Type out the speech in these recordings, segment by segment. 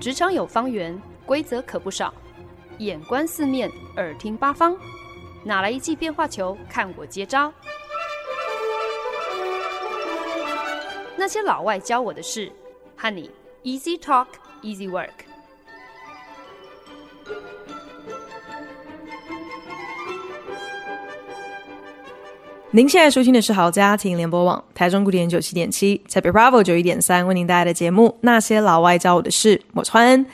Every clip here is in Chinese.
职场有方圆，规则可不少。眼观四面，耳听八方，哪来一记变化球？看我接招！那些老外教我的事，和你 Easy Talk Easy Work。您现在收听的是好家庭联播网台中古典九七点七，台北 Bravo 九一点三，为您带来的节目《那些老外教我的事》，我川。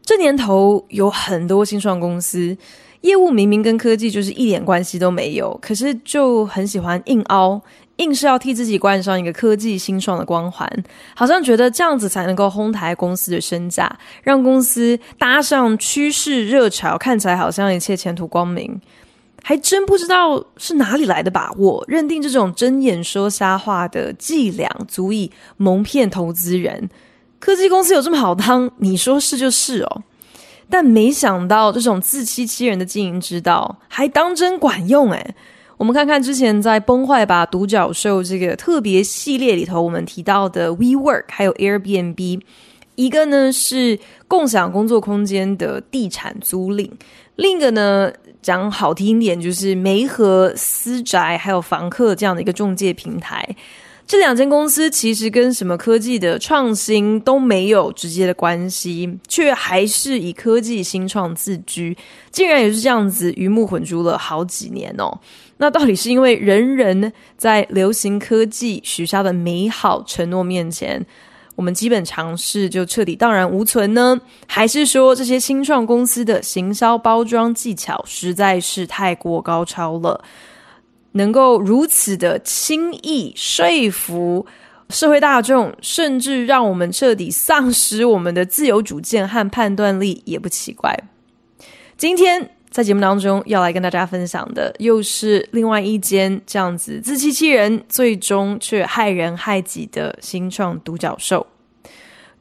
这年头有很多新创公司，业务明明跟科技就是一点关系都没有，可是就很喜欢硬凹，硬是要替自己冠上一个科技新创的光环，好像觉得这样子才能够哄抬公司的身价，让公司搭上趋势热潮，看起来好像一切前途光明。还真不知道是哪里来的把握，认定这种睁眼说瞎话的伎俩足以蒙骗投资人。科技公司有这么好当？你说是就是哦，但没想到这种自欺欺人的经营之道还当真管用诶。我们看看之前在《崩坏吧独角兽》这个特别系列里头，我们提到的 WeWork 还有 Airbnb，一个呢是共享工作空间的地产租赁，另一个呢讲好听一点就是媒和私宅还有房客这样的一个中介平台。这两间公司其实跟什么科技的创新都没有直接的关系，却还是以科技新创自居，竟然也是这样子鱼目混珠了好几年哦。那到底是因为人人在流行科技许下的美好承诺面前，我们基本尝试就彻底荡然无存呢？还是说这些新创公司的行销包装技巧实在是太过高超了？能够如此的轻易说服社会大众，甚至让我们彻底丧失我们的自由主见和判断力，也不奇怪。今天在节目当中要来跟大家分享的，又是另外一间这样子自欺欺人，最终却害人害己的新创独角兽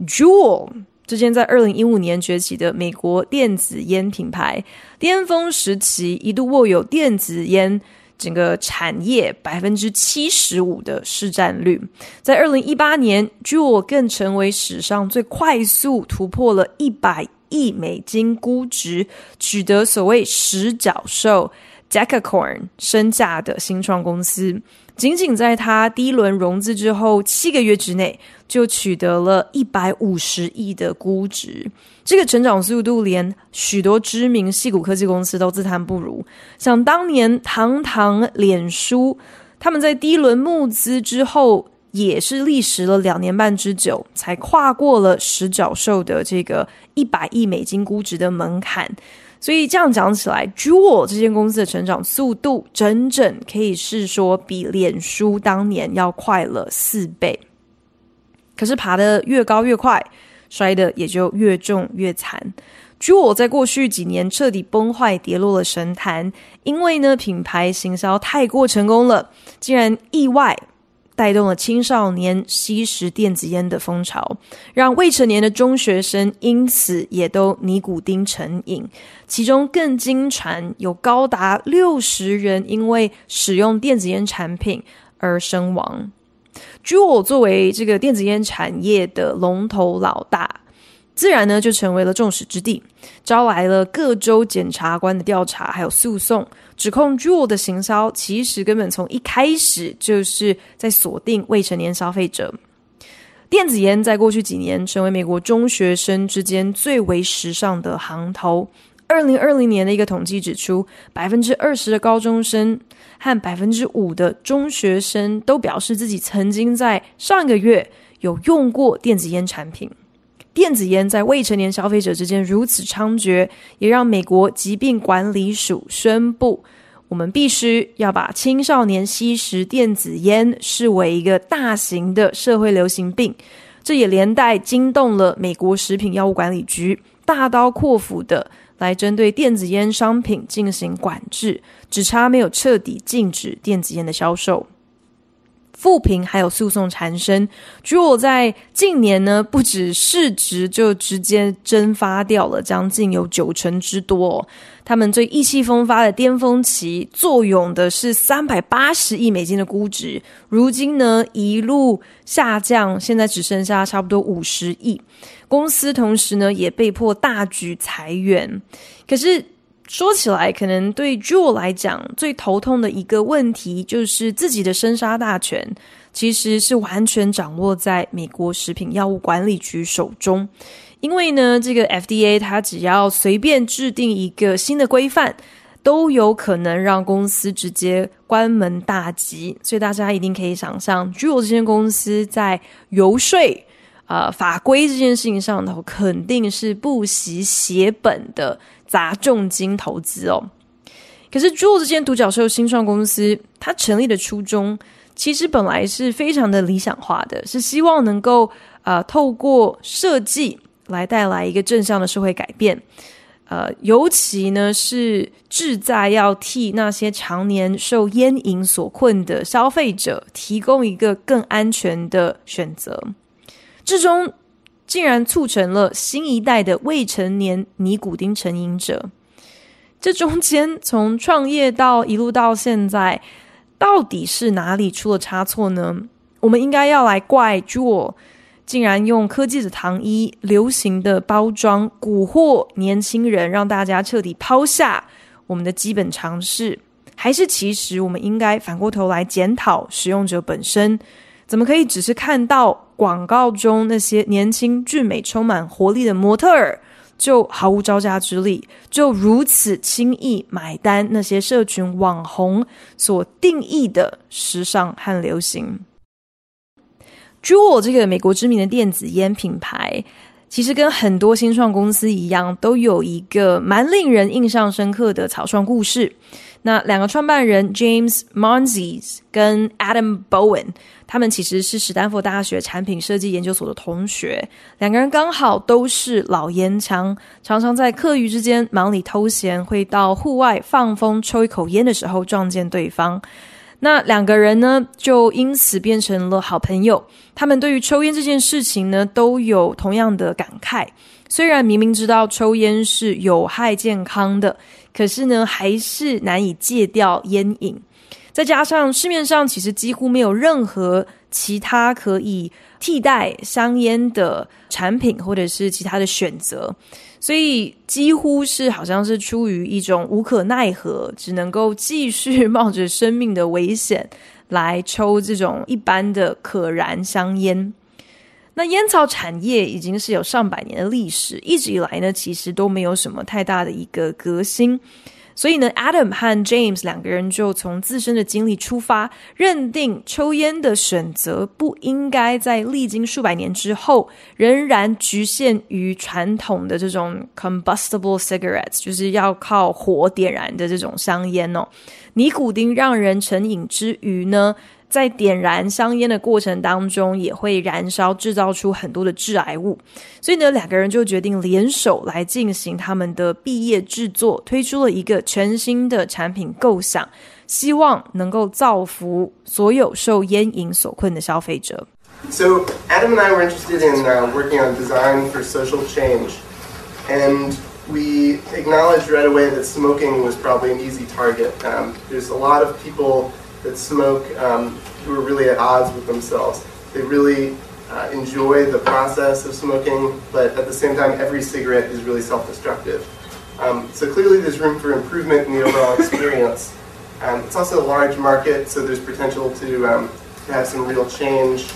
——Juul，这间在二零一五年崛起的美国电子烟品牌，巅峰时期一度握有电子烟。整个产业百分之七十五的市占率，在二零一八年，Juul 更成为史上最快速突破了一百亿美金估值，取得所谓十角兽 Decacorn 身价的新创公司。仅仅在他第一轮融资之后七个月之内，就取得了一百五十亿的估值。这个成长速度，连许多知名矽谷科技公司都自叹不如。想当年，堂堂脸书，他们在第一轮募资之后，也是历时了两年半之久，才跨过了十角兽的这个一百亿美金估值的门槛。所以这样讲起来，Juul 这间公司的成长速度，整整可以是说比脸书当年要快了四倍。可是爬得越高越快，摔得也就越重越惨。Juul 在过去几年彻底崩坏，跌落了神坛，因为呢品牌行销太过成功了，竟然意外。带动了青少年吸食电子烟的风潮，让未成年的中学生因此也都尼古丁成瘾。其中更经传，有高达六十人因为使用电子烟产品而身亡。据我作为这个电子烟产业的龙头老大，自然呢就成为了众矢之的，招来了各州检察官的调查，还有诉讼。指控 Juul 的行销其实根本从一开始就是在锁定未成年消费者。电子烟在过去几年成为美国中学生之间最为时尚的行头。二零二零年的一个统计指出，百分之二十的高中生和百分之五的中学生都表示自己曾经在上个月有用过电子烟产品。电子烟在未成年消费者之间如此猖獗，也让美国疾病管理署宣布，我们必须要把青少年吸食电子烟视为一个大型的社会流行病。这也连带惊动了美国食品药物管理局，大刀阔斧的来针对电子烟商品进行管制，只差没有彻底禁止电子烟的销售。负评还有诉讼缠身。Juul 在近年呢，不止市值就直接蒸发掉了将近有九成之多。他们最意气风发的巅峰期，坐拥的是三百八十亿美金的估值，如今呢一路下降，现在只剩下差不多五十亿。公司同时呢也被迫大举裁员。可是说起来，可能对 Juul 来讲最头痛的一个问题，就是自己的生杀大权其实是完全掌握在美国食品药物管理局手中。因为呢，这个 FDA 它只要随便制定一个新的规范，都有可能让公司直接关门大吉。所以大家一定可以想象，Juul 这间公司在游说、呃、法规这件事情上头，肯定是不惜血本的砸重金投资哦。可是 j u l 这间独角兽新创公司，它成立的初衷其实本来是非常的理想化的，是希望能够啊、呃、透过设计。来带来一个正向的社会改变，呃，尤其呢是志在要替那些常年受烟瘾所困的消费者提供一个更安全的选择，最终竟然促成了新一代的未成年尼古丁成瘾者。这中间从创业到一路到现在，到底是哪里出了差错呢？我们应该要来怪 j o。竟然用科技的糖衣、流行的包装蛊惑年轻人，让大家彻底抛下我们的基本常识，还是其实我们应该反过头来检讨使用者本身，怎么可以只是看到广告中那些年轻俊美、充满活力的模特儿，就毫无招架之力，就如此轻易买单那些社群网红所定义的时尚和流行？Juul 这个美国知名的电子烟品牌，其实跟很多新创公司一样，都有一个蛮令人印象深刻的草创故事。那两个创办人 James Monsees 跟 Adam Bowen，他们其实是史丹佛大学产品设计研究所的同学，两个人刚好都是老烟枪，常常在课余之间忙里偷闲，会到户外放风抽一口烟的时候撞见对方。那两个人呢，就因此变成了好朋友。他们对于抽烟这件事情呢，都有同样的感慨。虽然明明知道抽烟是有害健康的，可是呢，还是难以戒掉烟瘾。再加上市面上其实几乎没有任何其他可以替代香烟的产品，或者是其他的选择。所以几乎是好像是出于一种无可奈何，只能够继续冒着生命的危险来抽这种一般的可燃香烟。那烟草产业已经是有上百年的历史，一直以来呢，其实都没有什么太大的一个革新。所以呢，Adam 和 James 两个人就从自身的经历出发，认定抽烟的选择不应该在历经数百年之后，仍然局限于传统的这种 combustible cigarettes，就是要靠火点燃的这种香烟哦。尼古丁让人成瘾之余呢，在点燃香烟的过程当中，也会燃烧制造出很多的致癌物，所以呢，两个人就决定联手来进行他们的毕业制作，推出了一个全新的产品构想，希望能够造福所有受烟瘾所困的消费者。So Adam and I were interested in working on design for social change, and we acknowledged right away that smoking was probably an easy target. There's a lot of people that smoke um, who are really at odds with themselves. They really uh, enjoy the process of smoking, but at the same time, every cigarette is really self-destructive. Um, so clearly there's room for improvement in the overall experience. Um, it's also a large market, so there's potential to, um, to have some real change.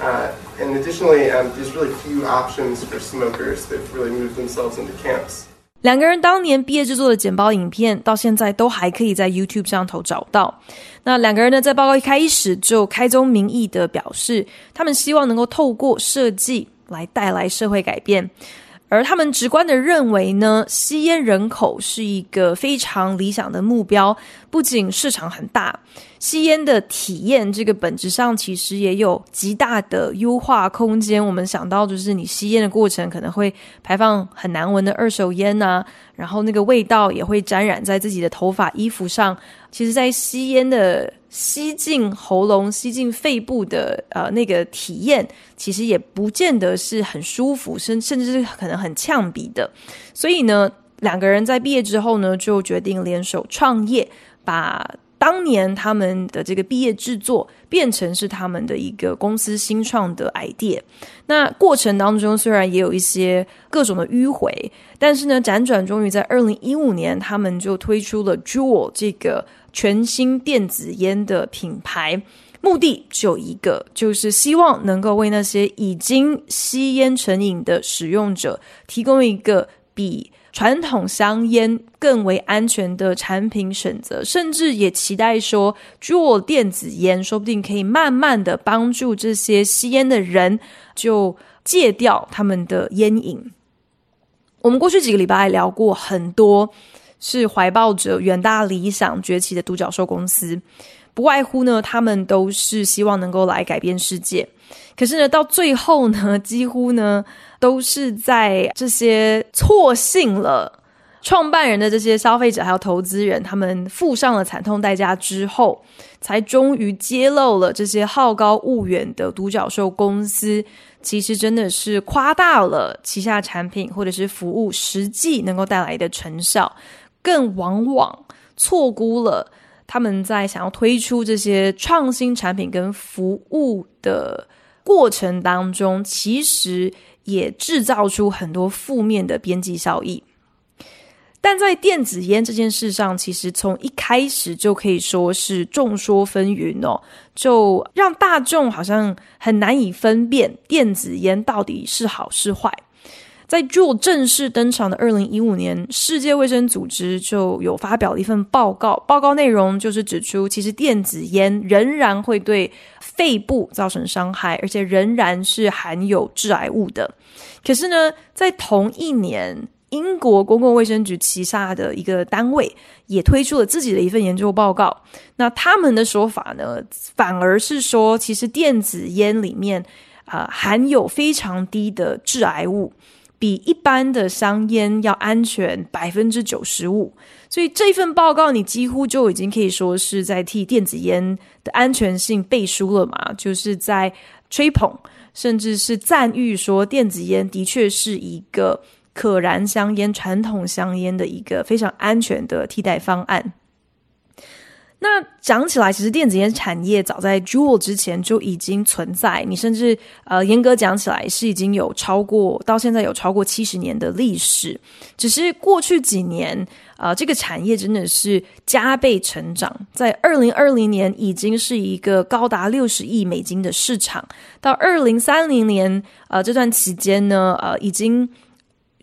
Uh, and additionally, um, there's really few options for smokers. They've really move themselves into camps. 两个人当年毕业制作的剪报影片，到现在都还可以在 YouTube 上头找到。那两个人呢，在报告一开始就开宗明义的表示，他们希望能够透过设计来带来社会改变。而他们直观的认为呢，吸烟人口是一个非常理想的目标。不仅市场很大，吸烟的体验这个本质上其实也有极大的优化空间。我们想到就是你吸烟的过程可能会排放很难闻的二手烟呐、然后那个味道也会沾染在自己的头发、衣服上。其实，在吸烟的吸进喉咙、吸进肺部的呃那个体验，其实也不见得是很舒服，甚甚至是可能很呛鼻的。所以呢，两个人在毕业之后呢，就决定联手创业，把。当年他们的这个毕业制作变成是他们的一个公司新创的 idea。那过程当中虽然也有一些各种的迂回，但是呢，辗转终于在二零一五年，他们就推出了 Jewel 这个全新电子烟的品牌。目的只有一个，就是希望能够为那些已经吸烟成瘾的使用者提供一个比。传统香烟更为安全的产品选择，甚至也期待说做电子烟说不定可以慢慢的帮助这些吸烟的人就戒掉他们的烟瘾。我们过去几个礼拜聊过很多是怀抱着远大理想崛起的独角兽公司，不外乎呢，他们都是希望能够来改变世界。可是呢，到最后呢，几乎呢。都是在这些错信了创办人的这些消费者还有投资人，他们付上了惨痛代价之后，才终于揭露了这些好高骛远的独角兽公司，其实真的是夸大了旗下产品或者是服务实际能够带来的成效，更往往错估了他们在想要推出这些创新产品跟服务的过程当中，其实。也制造出很多负面的边际效益，但在电子烟这件事上，其实从一开始就可以说是众说纷纭哦，就让大众好像很难以分辨电子烟到底是好是坏。在 Juul 正式登场的二零一五年，世界卫生组织就有发表了一份报告，报告内容就是指出，其实电子烟仍然会对肺部造成伤害，而且仍然是含有致癌物的。可是呢，在同一年，英国公共卫生局旗下的一个单位也推出了自己的一份研究报告。那他们的说法呢，反而是说，其实电子烟里面啊、含有非常低的致癌物。比一般的香烟要安全百分之九十五，所以这份报告你几乎就已经可以说是在替电子烟的安全性背书了嘛，就是在吹捧，甚至是赞誉说电子烟的确是一个可燃香烟、传统香烟的一个非常安全的替代方案。那讲起来，其实电子烟产业早在 Juul 之前就已经存在。你甚至呃，严格讲起来是已经有超过到现在有超过七十年的历史。只是过去几年，呃，这个产业真的是加倍成长。在二零二零年，已经是一个高达六十亿美金的市场。到二零三零年，呃，这段期间呢，呃，已经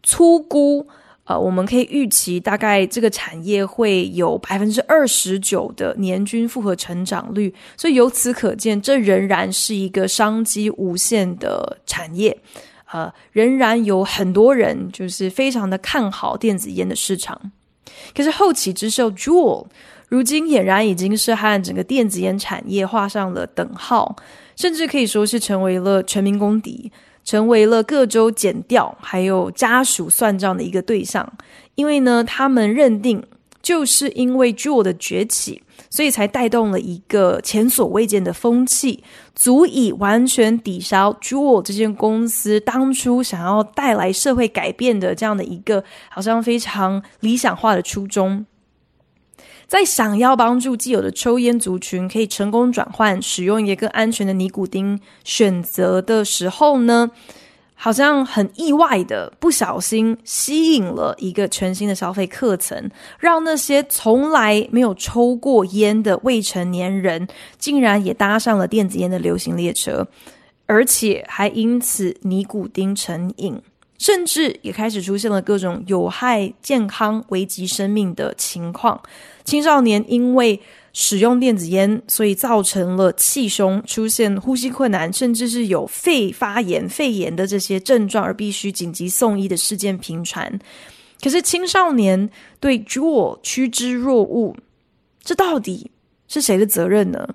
粗估。呃，我们可以预期，大概这个产业会有百分之二十九的年均复合成长率，所以由此可见，这仍然是一个商机无限的产业。呃，仍然有很多人就是非常的看好电子烟的市场。可是后起之秀 Juul，如今俨然已经是和整个电子烟产业画上了等号，甚至可以说是成为了全民公敌。成为了各州检调还有家属算账的一个对象，因为呢，他们认定就是因为 Jewel 的崛起，所以才带动了一个前所未见的风气，足以完全抵消 Jewel 这间公司当初想要带来社会改变的这样的一个好像非常理想化的初衷。在想要帮助既有的抽烟族群可以成功转换使用一个更安全的尼古丁选择的时候呢，好像很意外的不小心吸引了一个全新的消费客层，让那些从来没有抽过烟的未成年人竟然也搭上了电子烟的流行列车，而且还因此尼古丁成瘾。甚至也开始出现了各种有害健康、危及生命的情况。青少年因为使用电子烟，所以造成了气胸、出现呼吸困难，甚至是有肺发炎、肺炎的这些症状，而必须紧急送医的事件频传。可是青少年对 Juul 趋之若鹜，这到底是谁的责任呢？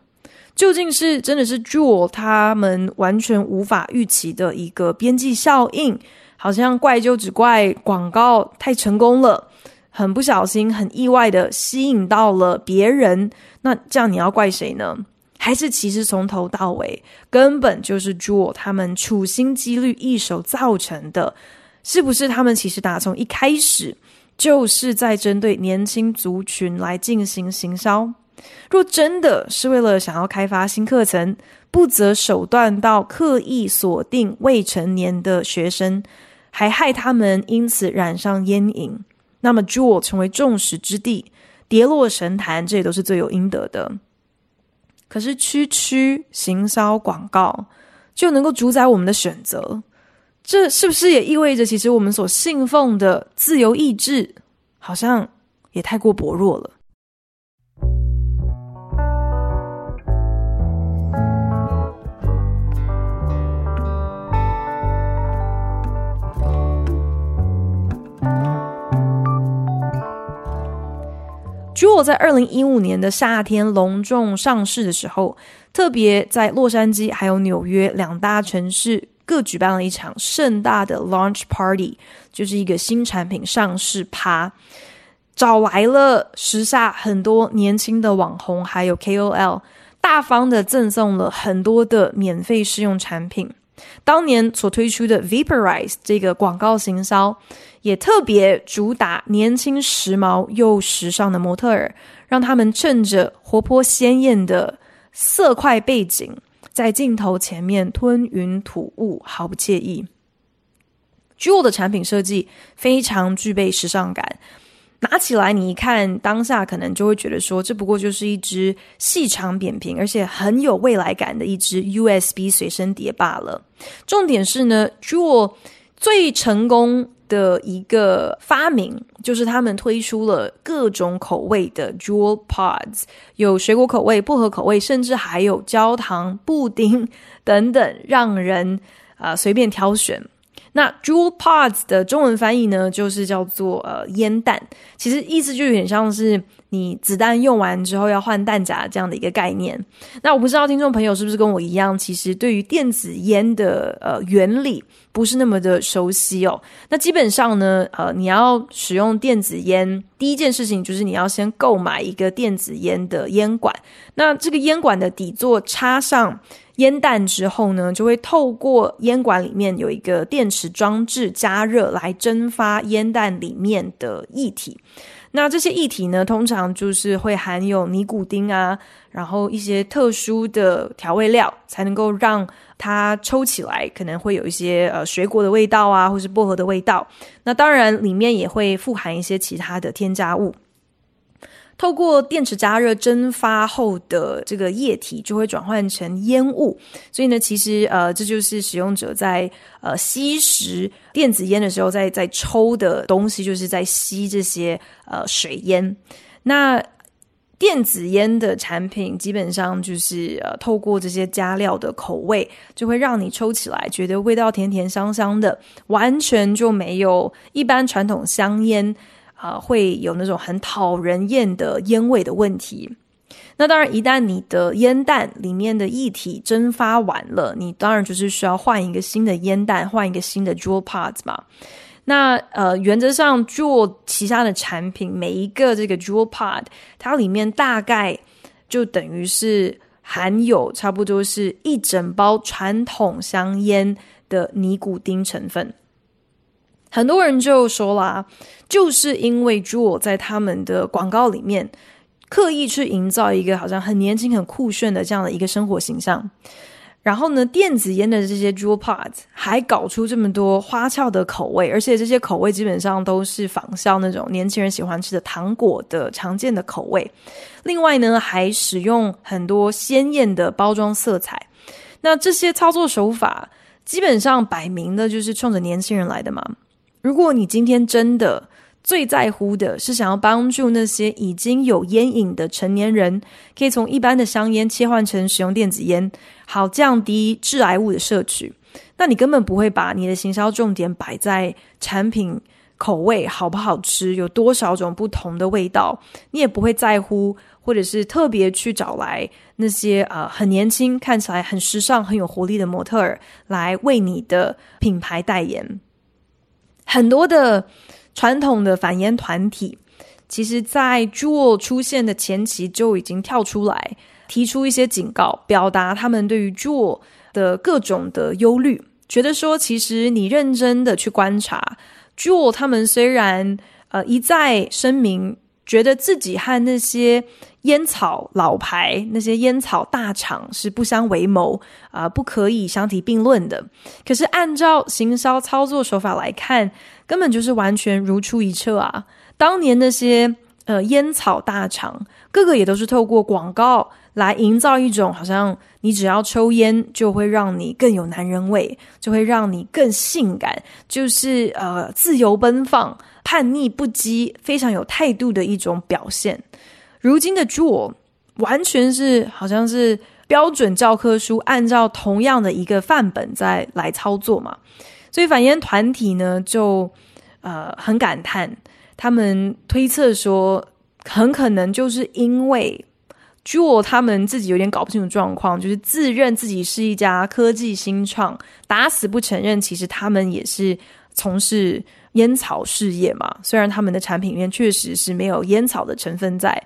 究竟是真的是 Juul 他们完全无法预期的一个边际效应？好像怪就只怪广告太成功了，很不小心、很意外的吸引到了别人，那这样你要怪谁呢？还是其实从头到尾根本就是 Jewel 他们处心积虑一手造成的？是不是他们其实打从一开始就是在针对年轻族群来进行行销？若真的是为了想要开发新课程，不择手段到刻意锁定未成年的学生，还害他们因此染上烟瘾，那么 Jewel 成为众矢之的，跌落神坛，这也都是罪有应得的。可是区区行销广告就能够主宰我们的选择，这是不是也意味着，其实我们所信奉的自由意志，好像也太过薄弱了？Juul 在二零一五年的夏天隆重上市的时候，特别在洛杉矶还有纽约两大城市各举办了一场盛大的 launch party，就是一个新产品上市趴，找来了时下很多年轻的网红还有 KOL，大方的赠送了很多的免费试用产品。当年所推出的 Vaporize 这个广告行销。也特别主打年轻、时髦又时尚的模特儿，让他们趁着活泼鲜艳的色块背景，在镜头前面吞云吐雾，毫不介意。Juul 的产品设计非常具备时尚感，拿起来你一看，当下可能就会觉得说，这不过就是一支细长扁平，而且很有未来感的一支 USB 随身碟罢了。重点是呢，Jewel 最成功。的一个发明，就是他们推出了各种口味的 Jewel Pods，有水果口味、薄荷口味，甚至还有焦糖布丁等等，让人啊、随便挑选。那 jewel Pods 的中文翻译呢，就是叫做呃烟弹，其实意思就有点像是。你子弹用完之后要换弹夹这样的一个概念，那我不知道听众朋友是不是跟我一样，其实对于电子烟的呃原理不是那么的熟悉哦。那基本上呢，呃，你要使用电子烟，第一件事情就是你要先购买一个电子烟的烟管。那这个烟管的底座插上烟弹之后呢，就会透过烟管里面有一个电池装置加热来蒸发烟弹里面的液体。那这些液体呢，通常就是会含有尼古丁啊，然后一些特殊的调味料，才能够让它抽起来，可能会有一些呃水果的味道啊，或是薄荷的味道。那当然，里面也会富含一些其他的添加物。透过电池加热蒸发后的这个液体就会转换成烟雾，所以呢，其实呃，这就是使用者在呃吸食电子烟的时候在，在抽的东西，就是在吸这些呃水烟。那电子烟的产品基本上就是呃，透过这些加料的口味，就会让你抽起来觉得味道甜甜香香的，完全就没有一般传统香烟。啊、会有那种很讨人厌的烟味的问题。那当然，一旦你的烟弹里面的液体蒸发完了，你当然就是需要换一个新的烟弹，换一个新的 Juul Pods 嘛。那呃，原则上 Juul 旗下的产品每一个这个 Juul Pod，它里面大概就等于是含有差不多是一整包传统香烟的尼古丁成分。很多人就说啦，就是因为 Juul 在他们的广告里面刻意去营造一个好像很年轻、很酷炫的这样的一个生活形象，然后呢，电子烟的这些 Juul Pods 还搞出这么多花俏的口味，而且这些口味基本上都是仿效那种年轻人喜欢吃的糖果的常见的口味。另外呢，还使用很多鲜艳的包装色彩。那这些操作手法基本上摆明的就是冲着年轻人来的嘛。如果你今天真的最在乎的是想要帮助那些已经有烟瘾的成年人，可以从一般的香烟切换成使用电子烟，好降低致癌物的摄取，那你根本不会把你的行销重点摆在产品口味好不好吃，有多少种不同的味道，你也不会在乎，或者是特别去找来那些呃很年轻、看起来很时尚、很有活力的模特儿来为你的品牌代言。很多的传统的反烟团体，其实在 Joe 出现的前期就已经跳出来提出一些警告，表达他们对于 Joe 的各种的忧虑，觉得说，其实你认真的去观察，Joe 他们虽然呃一再声明，觉得自己和那些烟草老牌、那些烟草大厂是不相为谋啊、不可以相提并论的。可是按照行销操作手法来看，根本就是完全如出一辙啊！当年那些呃烟草大厂，个个也都是透过广告来营造一种好像你只要抽烟就会让你更有男人味，就会让你更性感，就是呃自由奔放。叛逆不羁，非常有态度的一种表现。如今的 Juul 完全是好像是标准教科书，按照同样的一个范本在来操作嘛。所以反烟团体呢，就呃很感叹，他们推测说，很可能就是因为 Juul 他们自己有点搞不清楚状况，就是自认自己是一家科技新创，打死不承认，其实他们也是从事。烟草事业嘛，虽然他们的产品里面确实是没有烟草的成分在，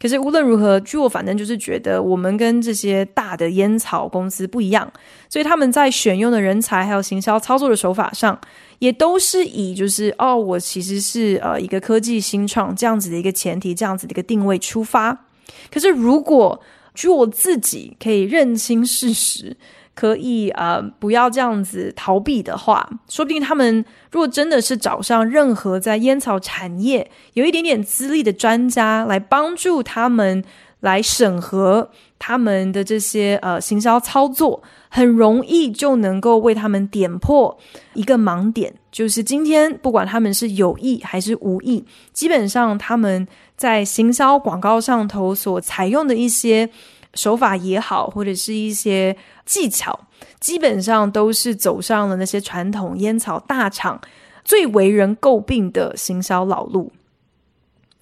可是无论如何，Juul 反正就是觉得我们跟这些大的烟草公司不一样，所以他们在选用的人才还有行销操作的手法上，也都是以就是哦，我其实是呃一个科技新创这样子的一个前提，这样子的一个定位出发。可是如果 Juul 自己可以认清事实，可以呃不要这样子逃避的话，说不定他们如果真的是找上任何在烟草产业有一点点资历的专家来帮助他们来审核他们的这些呃行销操作，很容易就能够为他们点破一个盲点，就是今天不管他们是有意还是无意，基本上他们在行销广告上头所采用的一些手法也好，或者是一些。技巧基本上都是走上了那些传统烟草大厂最为人诟病的行销老路。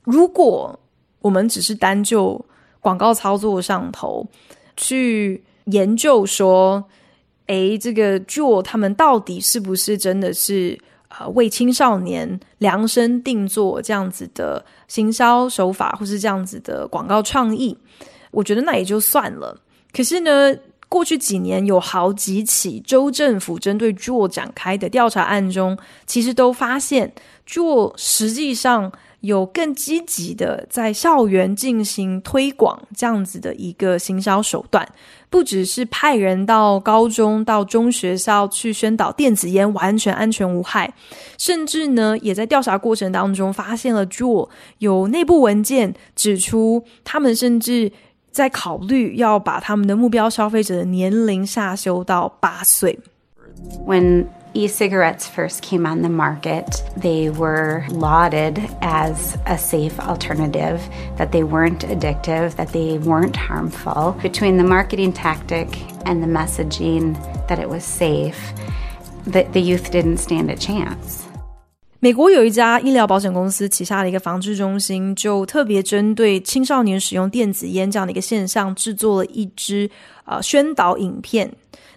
如果我们只是单就广告操作上头去研究说，诶，这个 Juul 他们到底是不是真的是呃为青少年量身定做这样子的行销手法，或是这样子的广告创意，我觉得那也就算了。可是呢，过去几年有好几起州政府针对 Jo 展开的调查案中，其实都发现 Jo 实际上有更积极的在校园进行推广这样子的一个行销手段，不只是派人到高中到中学校去宣导电子烟完全安全无害，甚至呢也在调查过程当中发现了 Jo 有内部文件指出，他们甚至。在考虑要把他们的目标消费者的年龄下修到八岁。When e-cigarettes first came on the market, they were lauded as a safe alternative, that they weren't addictive, that they weren't harmful. Between the marketing tactic and the messaging that it was safe, that the youth didn't stand a chance. 美国有一家医疗保险公司旗下的一个防治中心，就特别针对青少年使用电子烟这样的一个现象，制作了一支呃宣导影片。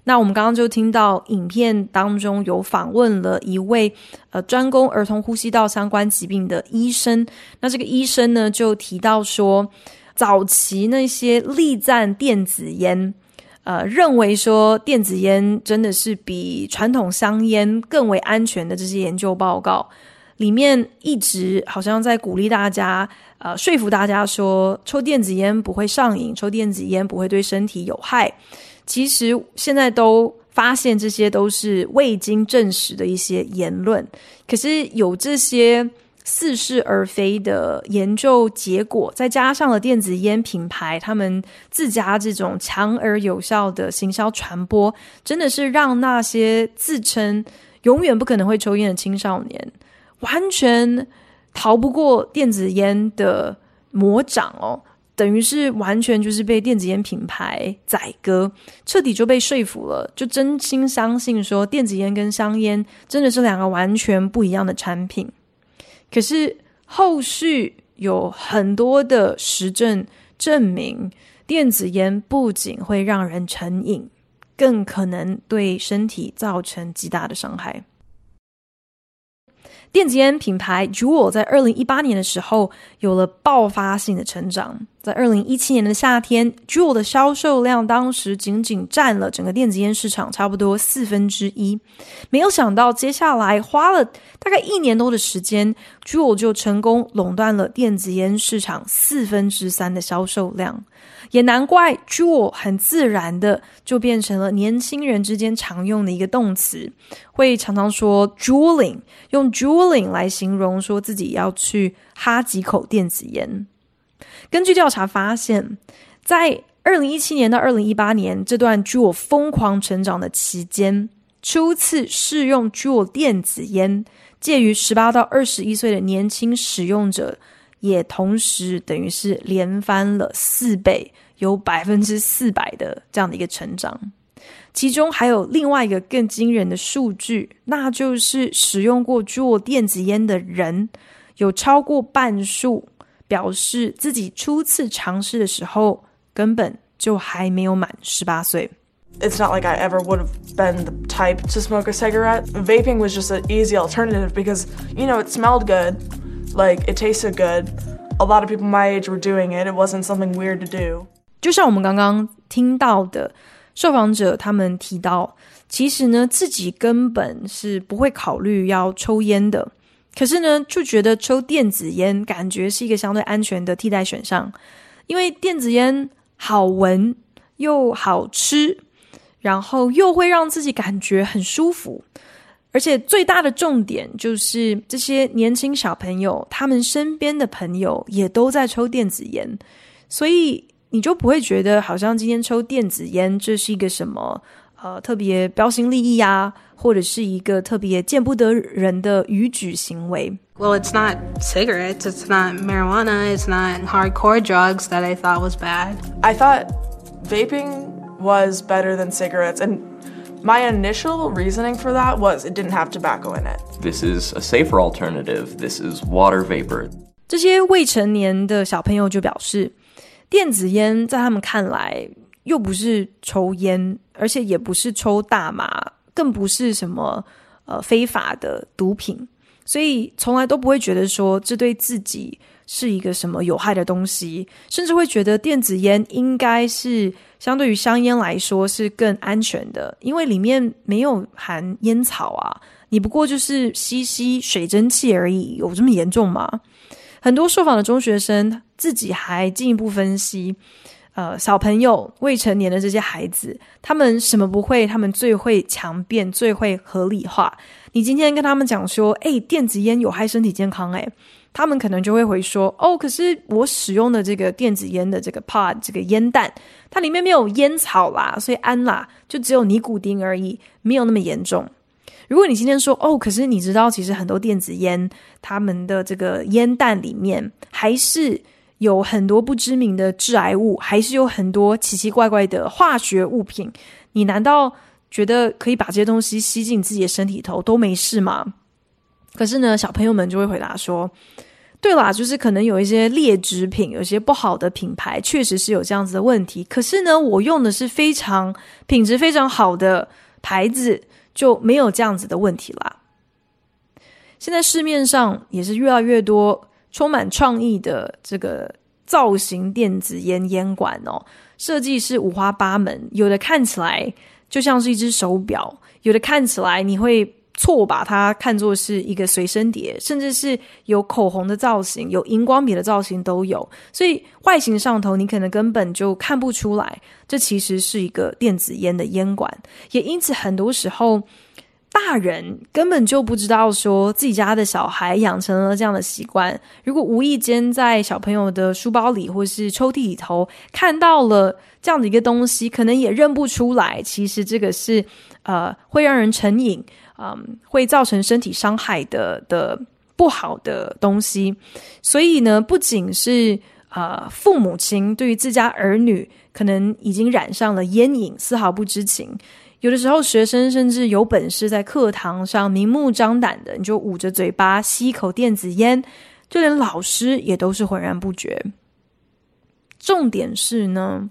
那我们刚刚就听到影片当中有访问了一位呃专攻儿童呼吸道相关疾病的医生。那这个医生呢，就提到说，早期那些力赞电子烟。呃，认为说电子烟真的是比传统香烟更为安全的这些研究报告，里面一直好像在鼓励大家，呃，说服大家说抽电子烟不会上瘾，抽电子烟不会对身体有害。其实现在都发现这些都是未经证实的一些言论，可是有这些。似是而非的研究结果，再加上了电子烟品牌他们自家这种强而有效的行销传播，真的是让那些自称永远不可能会抽烟的青少年，完全逃不过电子烟的魔掌哦！等于是完全就是被电子烟品牌宰割，彻底就被说服了，就真心相信说电子烟跟香烟真的是两个完全不一样的产品。可是后续有很多的实证证明，电子烟不仅会让人成瘾，更可能对身体造成极大的伤害。电子烟品牌 Juul 在二零一八年的时候有了爆发性的成长。在二零一七年的夏天，Juul 的销售量当时仅仅占了整个电子烟市场差不多四分之一。没有想到，接下来花了大概一年多的时间，Juul 就成功垄断了电子烟市场四分之三的销售量。也难怪，Juul 很自然的就变成了年轻人之间常用的一个动词，会常常说 Juuling，用 Juuling 来形容说自己要去哈几口电子烟。根据调查发现，在二零一七年到二零一八年这段 Juul 疯狂成长的期间，初次试用 Juul 电子烟，介于十八到二十一岁的年轻使用者。也同时等于是连翻了四倍，有百分之四百的这样的一个成长。其中还有另外一个更惊人的数据，那就是使用过 Juul 电子烟的人，有超过半数表示自己初次尝试的时候根本就还没有满十八岁。It's not like I ever would have been the type to smoke a cigarette. Vaping was just an easy alternative because, you know, it smelled good. Like it tasted good. A lot of people my age were doing it. It wasn't something weird to do. 就像我们刚刚听到的，受访者他们提到，其实呢自己根本是不会考虑要抽烟的，可是呢就觉得抽电子烟感觉是一个相对安全的替代选项，因为电子烟好闻又好吃，然后又会让自己感觉很舒服。而且最大的重点就是，这些年轻小朋友，他们身边的朋友也都在抽电子烟，所以你就不会觉得好像今天抽电子烟这是一个什么呃特别标新立异啊，或者是一个特别见不得人的逾矩行为。Well, it's not cigarettes, it's not marijuana, it's not hardcore drugs that I thought was bad. I thought vaping was better than cigarettes, and My initial reasoning for that was it didn't have tobacco in it. This is a safer alternative. This is water vapor. 这些未成年的小朋友就表示，电子烟在他们看来又不是抽烟，而且也不是抽大麻，更不是什么呃非法的毒品，所以从来都不会觉得说这对自己是一个什么有害的东西，甚至会觉得电子烟应该是。相对于香烟来说是更安全的，因为里面没有含烟草啊，你不过就是吸吸水蒸气而已，有这么严重吗？很多受访的中学生自己还进一步分析，呃，小朋友未成年的这些孩子，他们什么不会？他们最会强辩，最会合理化。你今天跟他们讲说，哎，电子烟有害身体健康，哎。他们可能就会回说：“哦，可是我使用的这个电子烟的这个 pod 这个烟弹，它里面没有烟草啦，所以安啦，就只有尼古丁而已，没有那么严重。如果你今天说哦，可是你知道，其实很多电子烟，他们的这个烟弹里面还是有很多不知名的致癌物，还是有很多奇奇怪怪的化学物品。你难道觉得可以把这些东西吸进自己的身体头都没事吗？”可是呢，小朋友们就会回答说：“对啦，就是可能有一些劣质品，有些不好的品牌，确实是有这样子的问题。可是呢，我用的是非常品质非常好的牌子，就没有这样子的问题啦。”现在市面上也是越来越多充满创意的这个造型电子烟烟管哦，设计是五花八门，有的看起来就像是一只手表，有的看起来你会。错把它看作是一个随身碟，甚至是有口红的造型、有荧光笔的造型都有，所以外形上头你可能根本就看不出来，这其实是一个电子烟的烟管。也因此，很多时候大人根本就不知道说自己家的小孩养成了这样的习惯。如果无意间在小朋友的书包里或是抽屉里头看到了这样的一个东西，可能也认不出来，其实这个是呃会让人成瘾。嗯，会造成身体伤害的的不好的东西，所以呢，不仅是呃父母亲对于自家儿女可能已经染上了烟瘾，丝毫不知情。有的时候，学生甚至有本事在课堂上明目张胆的，你就捂着嘴巴吸一口电子烟，就连老师也都是浑然不觉。重点是呢，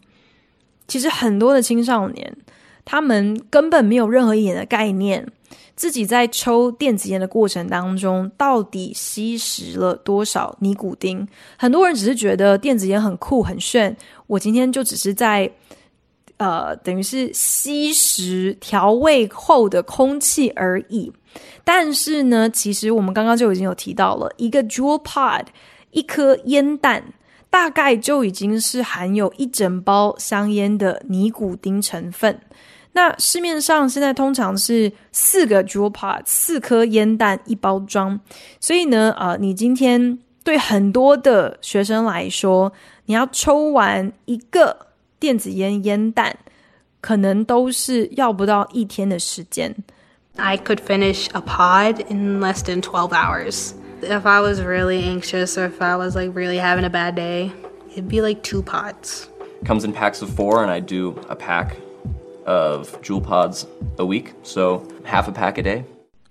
其实很多的青少年，他们根本没有任何一点的概念。自己在抽电子烟的过程当中，到底吸食了多少尼古丁？很多人只是觉得电子烟很酷很炫，我今天就只是在呃，等于是吸食调味后的空气而已。但是呢，其实我们刚刚就已经有提到了，一个 Juul Pod，一颗烟弹，大概就已经是含有一整包香烟的尼古丁成分。那市面上现在通常是四个 Juul Pod，四颗烟弹一包装。所以呢，呃，你今天对很多的学生来说，你要抽完一个电子烟烟弹，可能都是要不到一天的时间。I could finish a pod in less than 12 hours. If I was really anxious or if I was like really having a bad day, it'd be like two pods. Comes in packs of four, and I do a pack of Juul pods a week, so half a pack a day.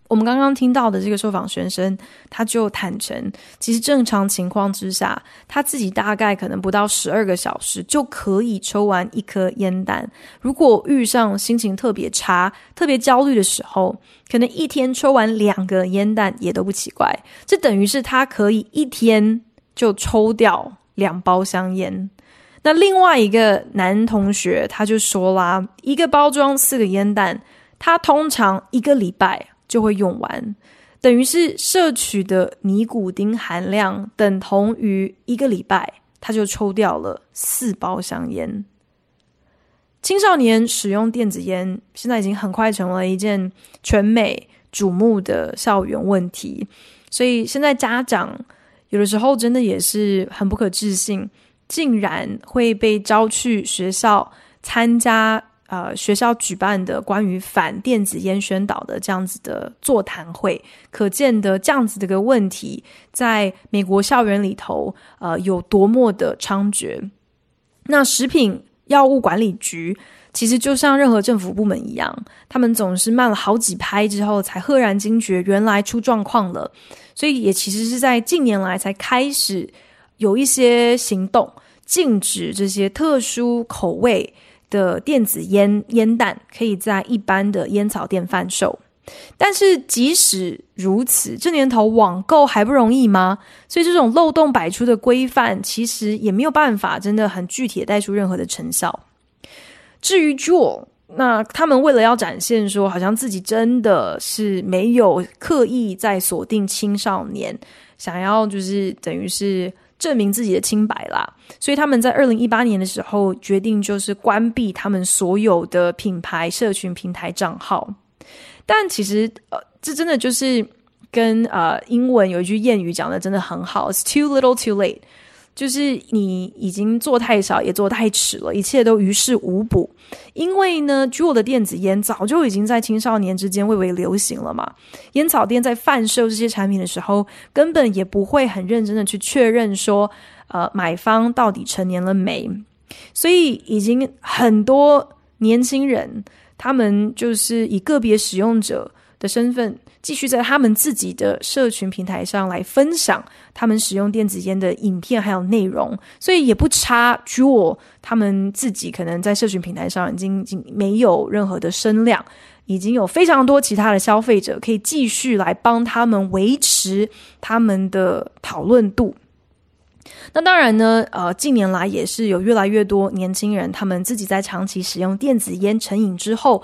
我们刚刚听到的这个受访学生，他就坦诚，其实正常情况之下，他自己大概可能不到十二个小时就可以抽完一颗烟弹。如果遇上心情特别差、特别焦虑的时候，可能一天抽完两个烟弹也都不奇怪。这等于是他可以一天就抽掉两包香烟。那另外一个男同学他就说啦，一个包装四个烟弹，他通常一个礼拜。就会用完，等于是摄取的尼古丁含量等同于一个礼拜，他就抽掉了四包香烟。青少年使用电子烟，现在已经很快成为一件全美瞩目的校园问题，所以现在家长有的时候真的也是很不可置信，竟然会被招去学校参加。呃，学校举办的关于反电子烟宣导的这样子的座谈会，可见的这样子的一个问题，在美国校园里头，呃，有多么的猖獗。那食品药物管理局其实就像任何政府部门一样，他们总是慢了好几拍之后，才赫然惊觉原来出状况了。所以也其实是在近年来才开始有一些行动，禁止这些特殊口味。的电子烟烟弹可以在一般的烟草店贩售，但是即使如此，这年头网购还不容易吗？所以这种漏洞百出的规范，其实也没有办法真的很具体的带出任何的成效。至于 Juul，那他们为了要展现说，好像自己真的是没有刻意在锁定青少年，想要就是等于是。证明自己的清白啦，所以他们在二零一八年的时候决定就是关闭他们所有的品牌社群平台账号。但其实呃，这真的就是跟呃英文有一句谚语讲的真的很好，It's too little, too late。就是你已经做太少，也做太迟了，一切都于事无补。因为呢，Juul 的电子烟早就已经在青少年之间蔚为流行了嘛。烟草店在贩售这些产品的时候，根本也不会很认真的去确认说，呃，买方到底成年了没。所以，已经很多年轻人，他们就是以个别使用者的身份。继续在他们自己的社群平台上来分享他们使用电子烟的影片还有内容，所以也不差。Juul 他们自己可能在社群平台上已经已经没有任何的声量，已经有非常多其他的消费者可以继续来帮他们维持他们的讨论度。那当然呢，呃，近年来也是有越来越多年轻人，他们自己在长期使用电子烟成瘾之后，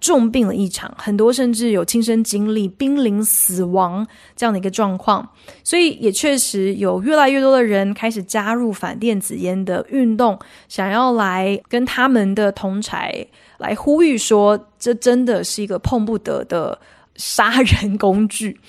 重病了一场，很多甚至有亲身经历濒临死亡这样的一个状况。所以也确实有越来越多的人开始加入反电子烟的运动，想要来跟他们的同侪来呼吁说，这真的是一个碰不得的杀人工具。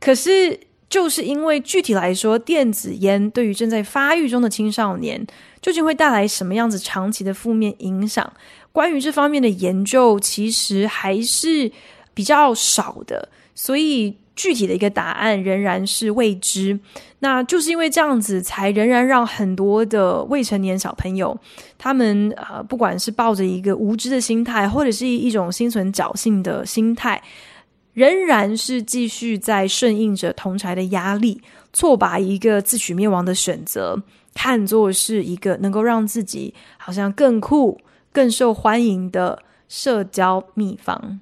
可是。就是因为具体来说，电子烟对于正在发育中的青少年究竟会带来什么样子长期的负面影响？关于这方面的研究其实还是比较少的，所以具体的一个答案仍然是未知。那就是因为这样子，才仍然让很多的未成年小朋友，他们呃，不管是抱着一个无知的心态，或者是一种心存侥幸的心态。仍然是继续在顺应着同侪的压力，错把一个自取灭亡的选择看作是一个能够让自己好像更酷、更受欢迎的社交秘方。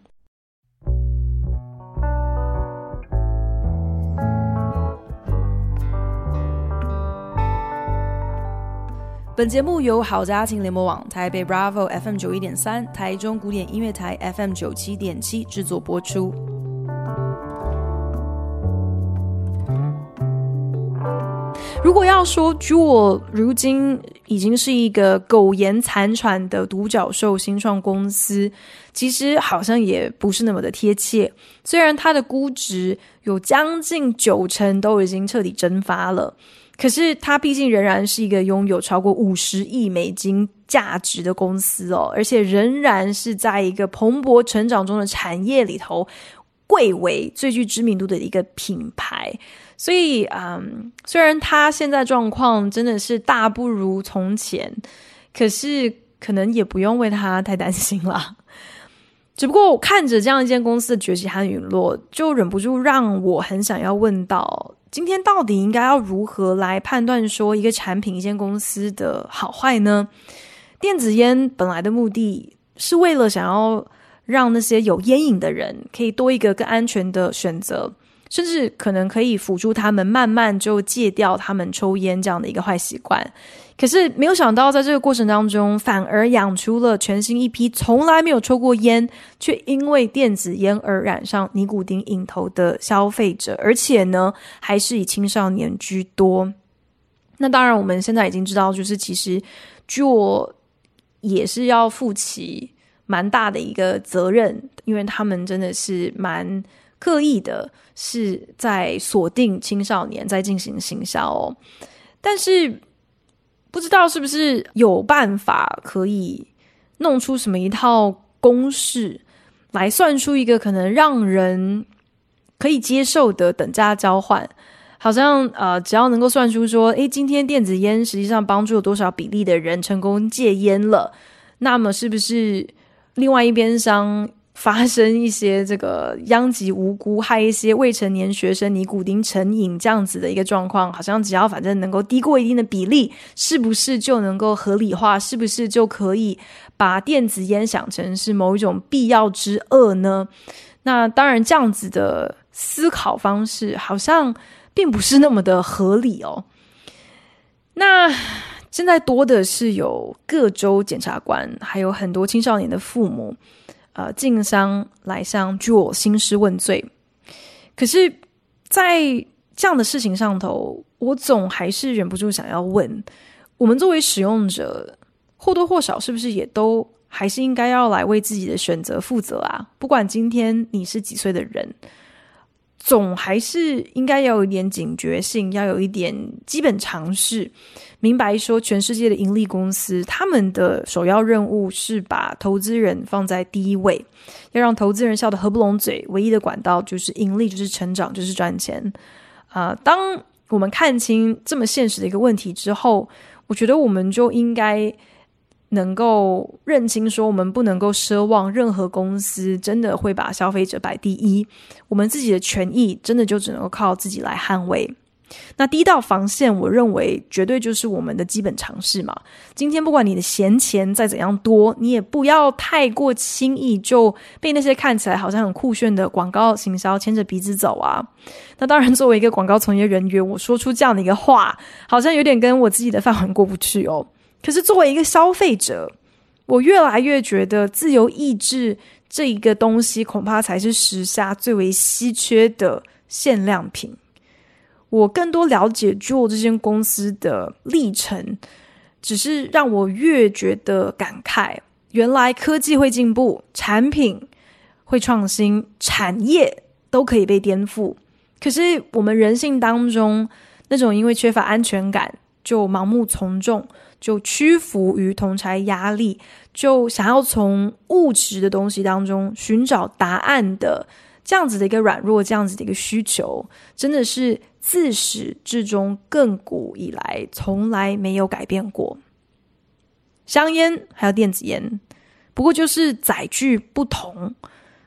本节目由好家庭联盟网、台北 Bravo FM 九一点三、台中古典音乐台 FM 九七点七制作播出。不要说 Jewel 如今已经是一个苟延残喘的独角兽新创公司，其实好像也不是那么的贴切。虽然它的估值有将近九成都已经彻底蒸发了。可是，它毕竟仍然是一个拥有超过五十亿美金价值的公司哦，而且仍然是在一个蓬勃成长中的产业里头，贵为最具知名度的一个品牌。所以，嗯，虽然他现在状况真的是大不如从前，可是可能也不用为他太担心了。只不过，看着这样一间公司的崛起和陨落，就忍不住让我很想要问到。今天到底应该要如何来判断说一个产品、一间公司的好坏呢？电子烟本来的目的是为了想要让那些有烟瘾的人可以多一个更安全的选择。甚至可能可以辅助他们慢慢就戒掉他们抽烟这样的一个坏习惯，可是没有想到，在这个过程当中，反而养出了全新一批从来没有抽过烟，却因为电子烟而染上尼古丁瘾头的消费者，而且呢，还是以青少年居多。那当然，我们现在已经知道，就是其实做也是要负起蛮大的一个责任，因为他们真的是蛮。刻意的是在锁定青少年，在进行行销哦，但是不知道是不是有办法可以弄出什么一套公式来算出一个可能让人可以接受的等价交换，好像呃，只要能够算出说，诶，今天电子烟实际上帮助了多少比例的人成功戒烟了，那么是不是另外一边商？发生一些这个殃及无辜，害一些未成年学生尼古丁成瘾这样子的一个状况，好像只要反正能够低过一定的比例，是不是就能够合理化？是不是就可以把电子烟想成是某一种必要之恶呢？那当然，这样子的思考方式好像并不是那么的合理哦。那现在多的是有各州检察官，还有很多青少年的父母。呃，晋商来向 Joe 兴师问罪，可是，在这样的事情上头，我总还是忍不住想要问：我们作为使用者，或多或少是不是也都还是应该要来为自己的选择负责啊？不管今天你是几岁的人。总还是应该要有一点警觉性，要有一点基本常识，明白说全世界的盈利公司，他们的首要任务是把投资人放在第一位，要让投资人笑得合不拢嘴，唯一的管道就是盈利，就是成长，就是赚钱。啊、呃，当我们看清这么现实的一个问题之后，我觉得我们就应该。能够认清说，我们不能够奢望任何公司真的会把消费者摆第一，我们自己的权益真的就只能够靠自己来捍卫。那第一道防线，我认为绝对就是我们的基本常识嘛。今天不管你的闲钱再怎样多，你也不要太过轻易就被那些看起来好像很酷炫的广告行销牵着鼻子走啊。那当然，作为一个广告从业人员，我说出这样的一个话，好像有点跟我自己的饭碗过不去哦。可是作为一个消费者，我越来越觉得自由意志这一个东西，恐怕才是时下最为稀缺的限量品。我更多了解 Juul 这间公司的历程，只是让我越觉得感慨：原来科技会进步，产品会创新，产业都可以被颠覆。可是我们人性当中那种因为缺乏安全感就盲目从众。就屈服于同侪压力，就想要从物质的东西当中寻找答案的这样子的一个软弱，这样子的一个需求，真的是自始至终亘古以来从来没有改变过。香烟还有电子烟，不过就是载具不同，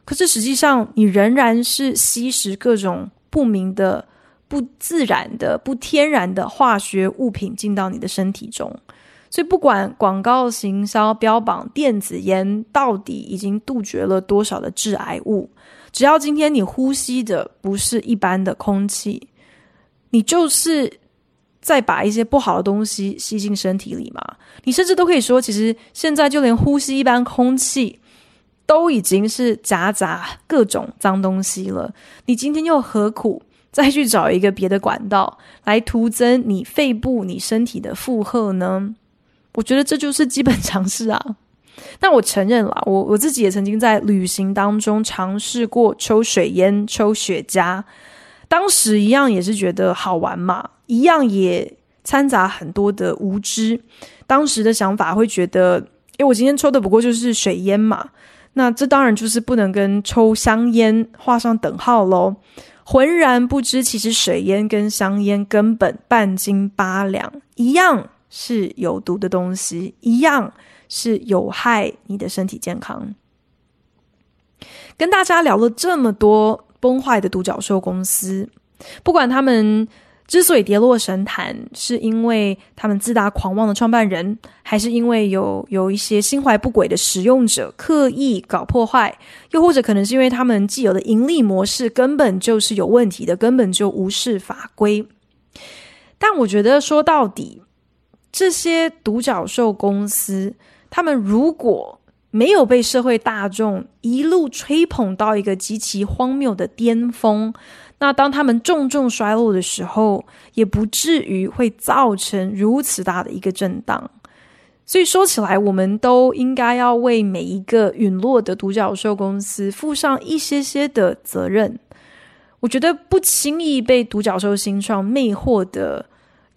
可是实际上你仍然是吸食各种不明的、不自然的、不天然的化学物品进到你的身体中。所以，不管广告行销标榜电子烟到底已经杜绝了多少的致癌物，只要今天你呼吸的不是一般的空气，你就是再把一些不好的东西吸进身体里嘛？你甚至都可以说，其实现在就连呼吸一般空气都已经是夹杂各种脏东西了。你今天又何苦再去找一个别的管道来徒增你肺部、你身体的负荷呢？我觉得这就是基本常识啊。那我承认了，我我自己也曾经在旅行当中尝试过抽水烟、抽雪茄，当时一样也是觉得好玩嘛，一样也掺杂很多的无知。当时的想法会觉得，诶，我今天抽的不过就是水烟嘛，那这当然就是不能跟抽香烟画上等号喽。浑然不知，其实水烟跟香烟根本半斤八两，一样是有毒的东西，一样是有害你的身体健康。跟大家聊了这么多崩坏的独角兽公司，不管他们。之所以跌落神坛，是因为他们自大狂妄的创办人，还是因为有有一些心怀不轨的使用者刻意搞破坏，又或者可能是因为他们既有的盈利模式根本就是有问题的，根本就无视法规。但我觉得说到底，这些独角兽公司，他们如果没有被社会大众一路吹捧到一个极其荒谬的巅峰。那当他们重重衰落的时候，也不至于会造成如此大的一个震荡。所以说起来，我们都应该要为每一个陨落的独角兽公司负上一些些的责任。我觉得不轻易被独角兽新创魅惑的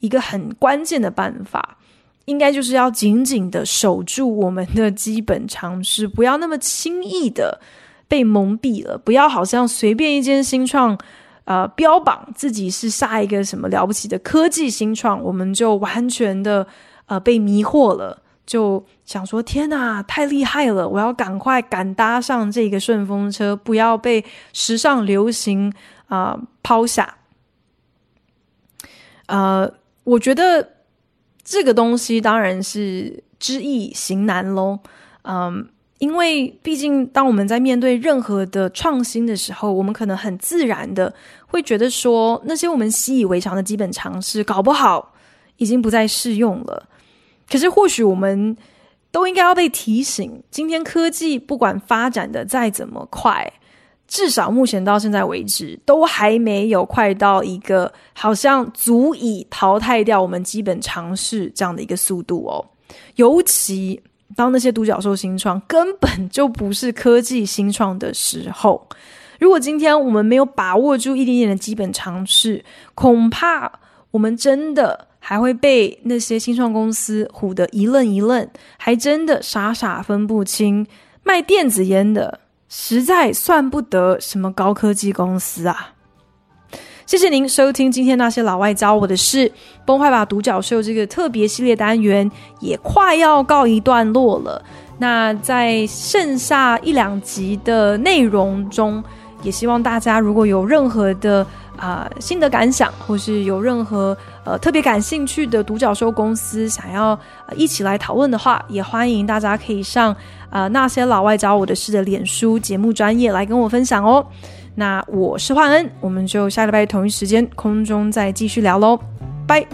一个很关键的办法，应该就是要紧紧的守住我们的基本常识，不要那么轻易的被蒙蔽了，不要好像随便一间新创。呃，标榜自己是下一个什么了不起的科技新创，我们就完全的呃被迷惑了，就想说天哪，太厉害了！我要赶快赶搭上这个顺风车，不要被时尚流行啊、呃、抛下。呃，我觉得这个东西当然是知易行难喽，嗯。因为毕竟，当我们在面对任何的创新的时候，我们可能很自然的会觉得说，那些我们习以为常的基本常识，搞不好已经不再适用了。可是，或许我们都应该要被提醒：今天科技不管发展的再怎么快，至少目前到现在为止，都还没有快到一个好像足以淘汰掉我们基本常识这样的一个速度哦。尤其。当那些独角兽新创根本就不是科技新创的时候，如果今天我们没有把握住一点点的基本常识，恐怕我们真的还会被那些新创公司唬得一愣一愣，还真的傻傻分不清卖电子烟的实在算不得什么高科技公司啊。谢谢您收听今天那些老外教我的事，崩坏吧独角兽这个特别系列单元也快要告一段落了。那在剩下一两集的内容中，也希望大家如果有任何的啊、呃、心得感想，或是有任何呃特别感兴趣的独角兽公司想要、呃、一起来讨论的话，也欢迎大家可以上、呃、那些老外找我的事的脸书节目专业来跟我分享哦。那我是焕恩，我们就下礼拜同一时间空中再继续聊喽，拜。